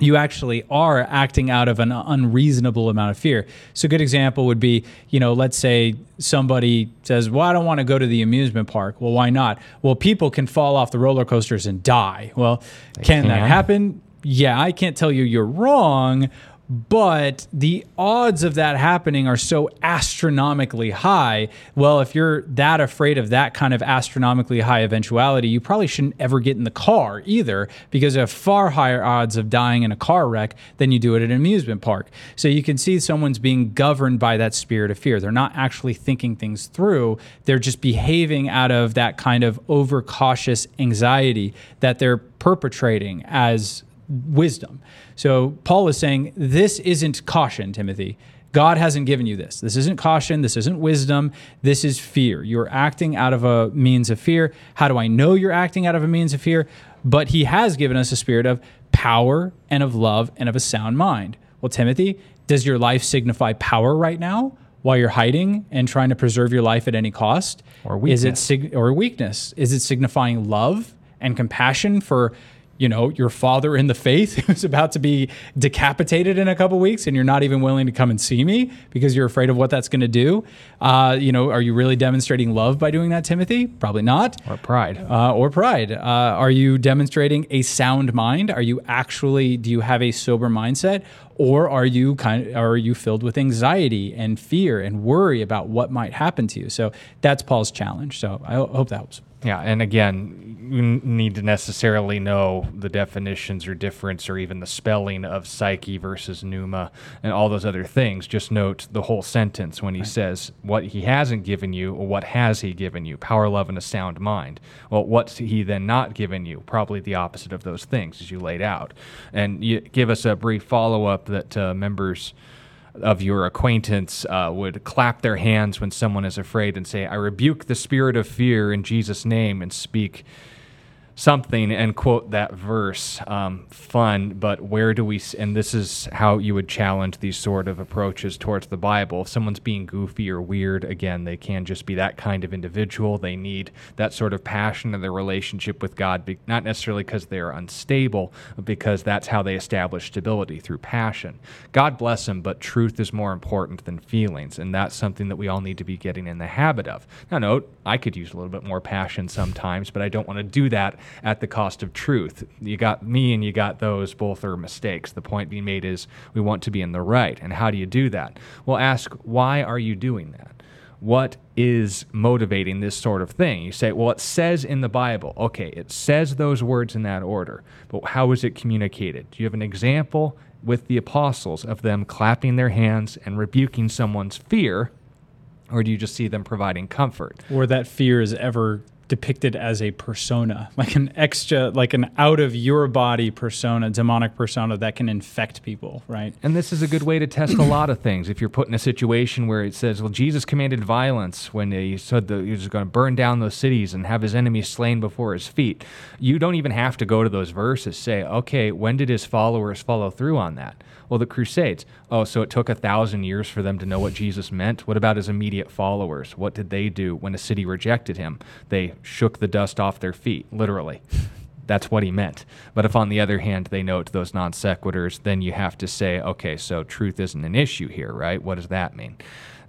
you actually are acting out of an unreasonable amount of fear. So, a good example would be, you know, let's say somebody says, Well, I don't want to go to the amusement park. Well, why not? Well, people can fall off the roller coasters and die. Well, can, can that happen? Yeah, I can't tell you you're wrong, but the odds of that happening are so astronomically high. Well, if you're that afraid of that kind of astronomically high eventuality, you probably shouldn't ever get in the car either, because you have far higher odds of dying in a car wreck than you do at an amusement park. So you can see someone's being governed by that spirit of fear. They're not actually thinking things through, they're just behaving out of that kind of overcautious anxiety that they're perpetrating as wisdom. So Paul is saying, This isn't caution, Timothy. God hasn't given you this. This isn't caution. This isn't wisdom. This is fear. You're acting out of a means of fear. How do I know you're acting out of a means of fear? But he has given us a spirit of power and of love and of a sound mind. Well, Timothy, does your life signify power right now while you're hiding and trying to preserve your life at any cost? Or weakness. Is it sig- or weakness? Is it signifying love and compassion for you know, your father in the faith who's about to be decapitated in a couple weeks and you're not even willing to come and see me because you're afraid of what that's going to do. Uh, you know, are you really demonstrating love by doing that, Timothy? Probably not. Or pride. Uh, or pride. Uh, are you demonstrating a sound mind? Are you actually, do you have a sober mindset? Or are you kind of, are you filled with anxiety and fear and worry about what might happen to you? So that's Paul's challenge. So I hope that helps. Yeah, and again, you need to necessarily know the definitions or difference or even the spelling of psyche versus pneuma and all those other things. Just note the whole sentence when he right. says what he hasn't given you or what has he given you? Power, love, and a sound mind. Well, what's he then not given you? Probably the opposite of those things as you laid out. And you give us a brief follow up that uh, members of your acquaintance uh, would clap their hands when someone is afraid and say, I rebuke the spirit of fear in Jesus' name and speak something and quote that verse. Um, fun, but where do we? And this is how you would challenge these sort of approaches towards the Bible. If someone's being goofy or weird, again, they can just be that kind of individual. They need that sort of passion in their relationship with God, not necessarily because they're unstable, but because that's how they establish stability through passion. God bless them, but truth is more important than feelings, and that's something that we all need to be getting in the habit of. Now, note, I could use a little bit more passion sometimes, but I don't want to do that at the cost of truth. You got me and you got those, both are mistakes. The point being made is we want to be in the right. And how do you do that? Well, ask, why are you doing that? What is motivating this sort of thing? You say, well, it says in the Bible. Okay, it says those words in that order, but how is it communicated? Do you have an example with the apostles of them clapping their hands and rebuking someone's fear? Or do you just see them providing comfort? Or that fear is ever depicted as a persona, like an extra, like an out of your body persona, demonic persona that can infect people, right? And this is a good way to test a lot of things. If you're put in a situation where it says, well, Jesus commanded violence when he said that he was going to burn down those cities and have his enemies slain before his feet, you don't even have to go to those verses. Say, okay, when did his followers follow through on that? Well, the Crusades. Oh, so it took a thousand years for them to know what Jesus meant? What about his immediate followers? What did they do when a city rejected him? They shook the dust off their feet, literally. That's what he meant. But if, on the other hand, they note those non sequiturs, then you have to say, okay, so truth isn't an issue here, right? What does that mean?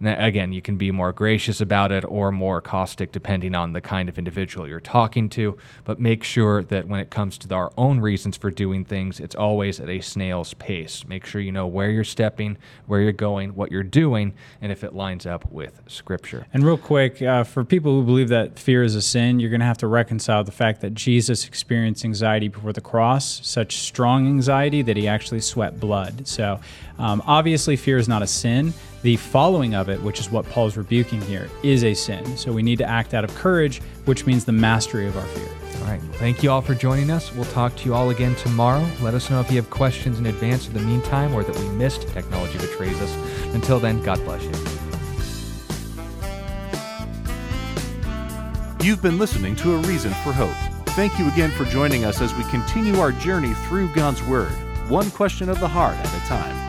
Again, you can be more gracious about it or more caustic depending on the kind of individual you're talking to, but make sure that when it comes to our own reasons for doing things, it's always at a snail's pace. Make sure you know where you're stepping, where you're going, what you're doing, and if it lines up with Scripture. And real quick, uh, for people who believe that fear is a sin, you're going to have to reconcile the fact that Jesus experienced anxiety before the cross, such strong anxiety that he actually sweat blood. So um, obviously, fear is not a sin. The following of it, which is what Paul's rebuking here, is a sin. So we need to act out of courage, which means the mastery of our fear. All right. Thank you all for joining us. We'll talk to you all again tomorrow. Let us know if you have questions in advance of the meantime or that we missed. Technology betrays us. Until then, God bless you. You've been listening to A Reason for Hope. Thank you again for joining us as we continue our journey through God's Word, one question of the heart at a time.